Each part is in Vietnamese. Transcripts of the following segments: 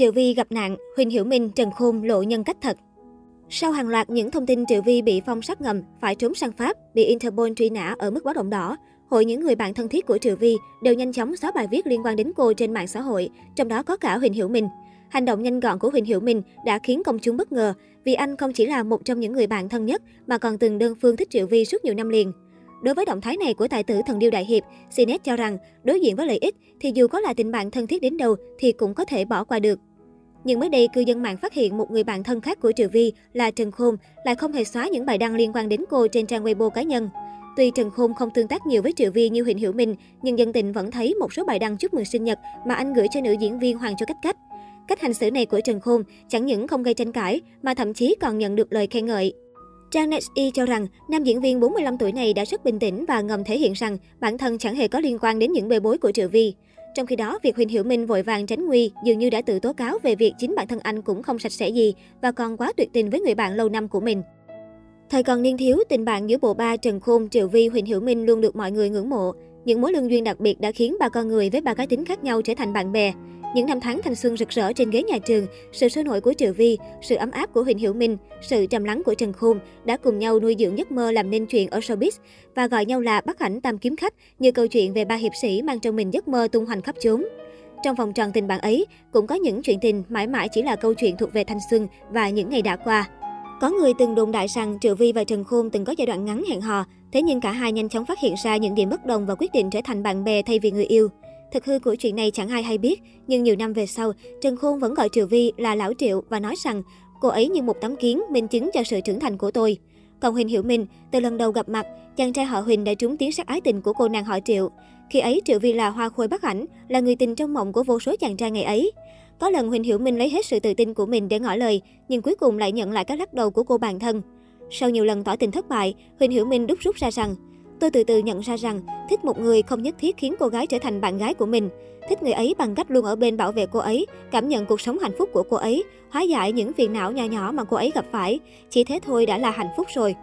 Triệu Vi gặp nạn, Huỳnh Hiểu Minh, Trần Khôn lộ nhân cách thật. Sau hàng loạt những thông tin Triệu Vi bị phong sát ngầm, phải trốn sang Pháp, bị Interpol truy nã ở mức báo động đỏ, hội những người bạn thân thiết của Triệu Vi đều nhanh chóng xóa bài viết liên quan đến cô trên mạng xã hội, trong đó có cả Huỳnh Hiểu Minh. Hành động nhanh gọn của Huỳnh Hiểu Minh đã khiến công chúng bất ngờ, vì anh không chỉ là một trong những người bạn thân nhất mà còn từng đơn phương thích Triệu Vi suốt nhiều năm liền. Đối với động thái này của tài tử thần điêu đại hiệp, Sinet cho rằng đối diện với lợi ích thì dù có là tình bạn thân thiết đến đâu thì cũng có thể bỏ qua được. Nhưng mới đây, cư dân mạng phát hiện một người bạn thân khác của Triệu Vi là Trần Khôn lại không hề xóa những bài đăng liên quan đến cô trên trang Weibo cá nhân. Tuy Trần Khôn không tương tác nhiều với Triệu Vi như Huỳnh Hiểu Minh, nhưng dân tình vẫn thấy một số bài đăng chúc mừng sinh nhật mà anh gửi cho nữ diễn viên Hoàng Cho Cách Cách. Cách hành xử này của Trần Khôn chẳng những không gây tranh cãi mà thậm chí còn nhận được lời khen ngợi. Trang Nexi cho rằng nam diễn viên 45 tuổi này đã rất bình tĩnh và ngầm thể hiện rằng bản thân chẳng hề có liên quan đến những bê bối của Triệu Vi. Trong khi đó, việc Huỳnh Hiểu Minh vội vàng tránh nguy dường như đã tự tố cáo về việc chính bản thân anh cũng không sạch sẽ gì và còn quá tuyệt tình với người bạn lâu năm của mình. Thời còn niên thiếu, tình bạn giữa bộ ba Trần Khôn, Triệu Vi, Huỳnh Hiểu Minh luôn được mọi người ngưỡng mộ. Những mối lương duyên đặc biệt đã khiến ba con người với ba cá tính khác nhau trở thành bạn bè. Những năm tháng thanh xuân rực rỡ trên ghế nhà trường, sự sôi nổi của Triệu Vi, sự ấm áp của Huỳnh Hiểu Minh, sự trầm lắng của Trần Khôn đã cùng nhau nuôi dưỡng giấc mơ làm nên chuyện ở showbiz và gọi nhau là bắt ảnh tam kiếm khách như câu chuyện về ba hiệp sĩ mang trong mình giấc mơ tung hoành khắp chốn. Trong vòng tròn tình bạn ấy, cũng có những chuyện tình mãi mãi chỉ là câu chuyện thuộc về thanh xuân và những ngày đã qua. Có người từng đồn đại rằng Triệu Vi và Trần Khôn từng có giai đoạn ngắn hẹn hò, thế nhưng cả hai nhanh chóng phát hiện ra những điểm bất đồng và quyết định trở thành bạn bè thay vì người yêu. Thực hư của chuyện này chẳng ai hay biết, nhưng nhiều năm về sau, Trần Khôn vẫn gọi Triệu Vi là Lão Triệu và nói rằng cô ấy như một tấm kiến minh chứng cho sự trưởng thành của tôi. Còn Huỳnh Hiểu Minh, từ lần đầu gặp mặt, chàng trai họ Huỳnh đã trúng tiếng sắc ái tình của cô nàng họ Triệu. Khi ấy Triệu Vi là hoa khôi bắc ảnh, là người tình trong mộng của vô số chàng trai ngày ấy. Có lần Huỳnh Hiểu Minh lấy hết sự tự tin của mình để ngỏ lời, nhưng cuối cùng lại nhận lại các lắc đầu của cô bạn thân. Sau nhiều lần tỏ tình thất bại, Huỳnh Hiểu Minh đúc rút ra rằng Tôi từ từ nhận ra rằng, thích một người không nhất thiết khiến cô gái trở thành bạn gái của mình. Thích người ấy bằng cách luôn ở bên bảo vệ cô ấy, cảm nhận cuộc sống hạnh phúc của cô ấy, hóa giải những phiền não nhỏ nhỏ mà cô ấy gặp phải. Chỉ thế thôi đã là hạnh phúc rồi.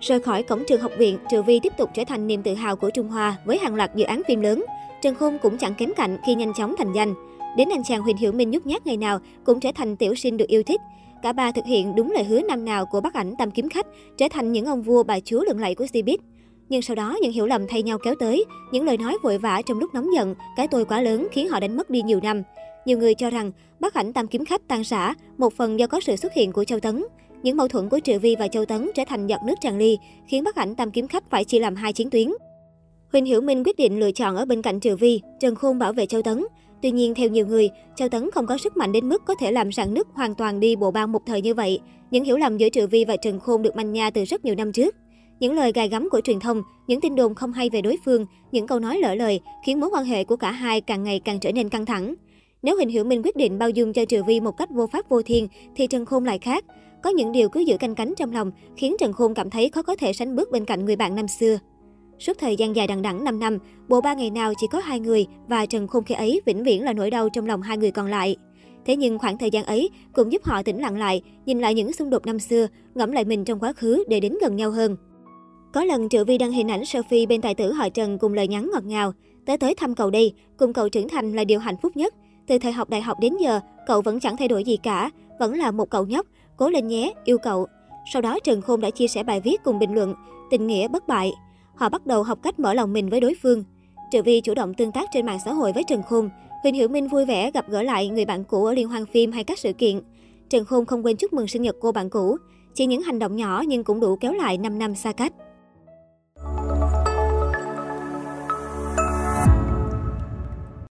Rời khỏi cổng trường học viện, Trừ Vi tiếp tục trở thành niềm tự hào của Trung Hoa với hàng loạt dự án phim lớn. Trần Khôn cũng chẳng kém cạnh khi nhanh chóng thành danh. Đến anh chàng Huỳnh Hiểu Minh nhút nhát ngày nào cũng trở thành tiểu sinh được yêu thích. Cả ba thực hiện đúng lời hứa năm nào của bác ảnh Tam Kiếm Khách, trở thành những ông vua bà chúa lừng lẫy của Cbiz. Nhưng sau đó những hiểu lầm thay nhau kéo tới, những lời nói vội vã trong lúc nóng giận, cái tôi quá lớn khiến họ đánh mất đi nhiều năm. Nhiều người cho rằng bác ảnh tam kiếm khách tan rã, một phần do có sự xuất hiện của Châu Tấn. Những mâu thuẫn của Triệu Vi và Châu Tấn trở thành giọt nước tràn ly, khiến bác ảnh tam kiếm khách phải chia làm hai chiến tuyến. Huỳnh Hiểu Minh quyết định lựa chọn ở bên cạnh Triệu Vi, Trần Khôn bảo vệ Châu Tấn. Tuy nhiên, theo nhiều người, Châu Tấn không có sức mạnh đến mức có thể làm rạn nứt hoàn toàn đi bộ ban một thời như vậy. Những hiểu lầm giữa Triệu Vi và Trần Khôn được manh nha từ rất nhiều năm trước. Những lời gài gắm của truyền thông, những tin đồn không hay về đối phương, những câu nói lỡ lời khiến mối quan hệ của cả hai càng ngày càng trở nên căng thẳng. Nếu Huỳnh Hiểu Minh quyết định bao dung cho Triệu Vi một cách vô pháp vô thiên, thì Trần Khôn lại khác. Có những điều cứ giữ canh cánh trong lòng, khiến Trần Khôn cảm thấy khó có thể sánh bước bên cạnh người bạn năm xưa. Suốt thời gian dài đằng đẵng 5 năm, bộ ba ngày nào chỉ có hai người và Trần Khôn khi ấy vĩnh viễn là nỗi đau trong lòng hai người còn lại. Thế nhưng khoảng thời gian ấy cũng giúp họ tĩnh lặng lại, nhìn lại những xung đột năm xưa, ngẫm lại mình trong quá khứ để đến gần nhau hơn. Có lần Triệu Vi đăng hình ảnh Sophie bên tài tử họ Trần cùng lời nhắn ngọt ngào. Tới tới thăm cậu đây, cùng cậu trưởng thành là điều hạnh phúc nhất. Từ thời học đại học đến giờ, cậu vẫn chẳng thay đổi gì cả, vẫn là một cậu nhóc, cố lên nhé, yêu cậu. Sau đó Trần Khôn đã chia sẻ bài viết cùng bình luận, tình nghĩa bất bại. Họ bắt đầu học cách mở lòng mình với đối phương. Trừ Vi chủ động tương tác trên mạng xã hội với Trần Khôn. Huỳnh Hiểu Minh vui vẻ gặp gỡ lại người bạn cũ ở liên hoan phim hay các sự kiện. Trần Khôn không quên chúc mừng sinh nhật cô bạn cũ. Chỉ những hành động nhỏ nhưng cũng đủ kéo lại 5 năm xa cách.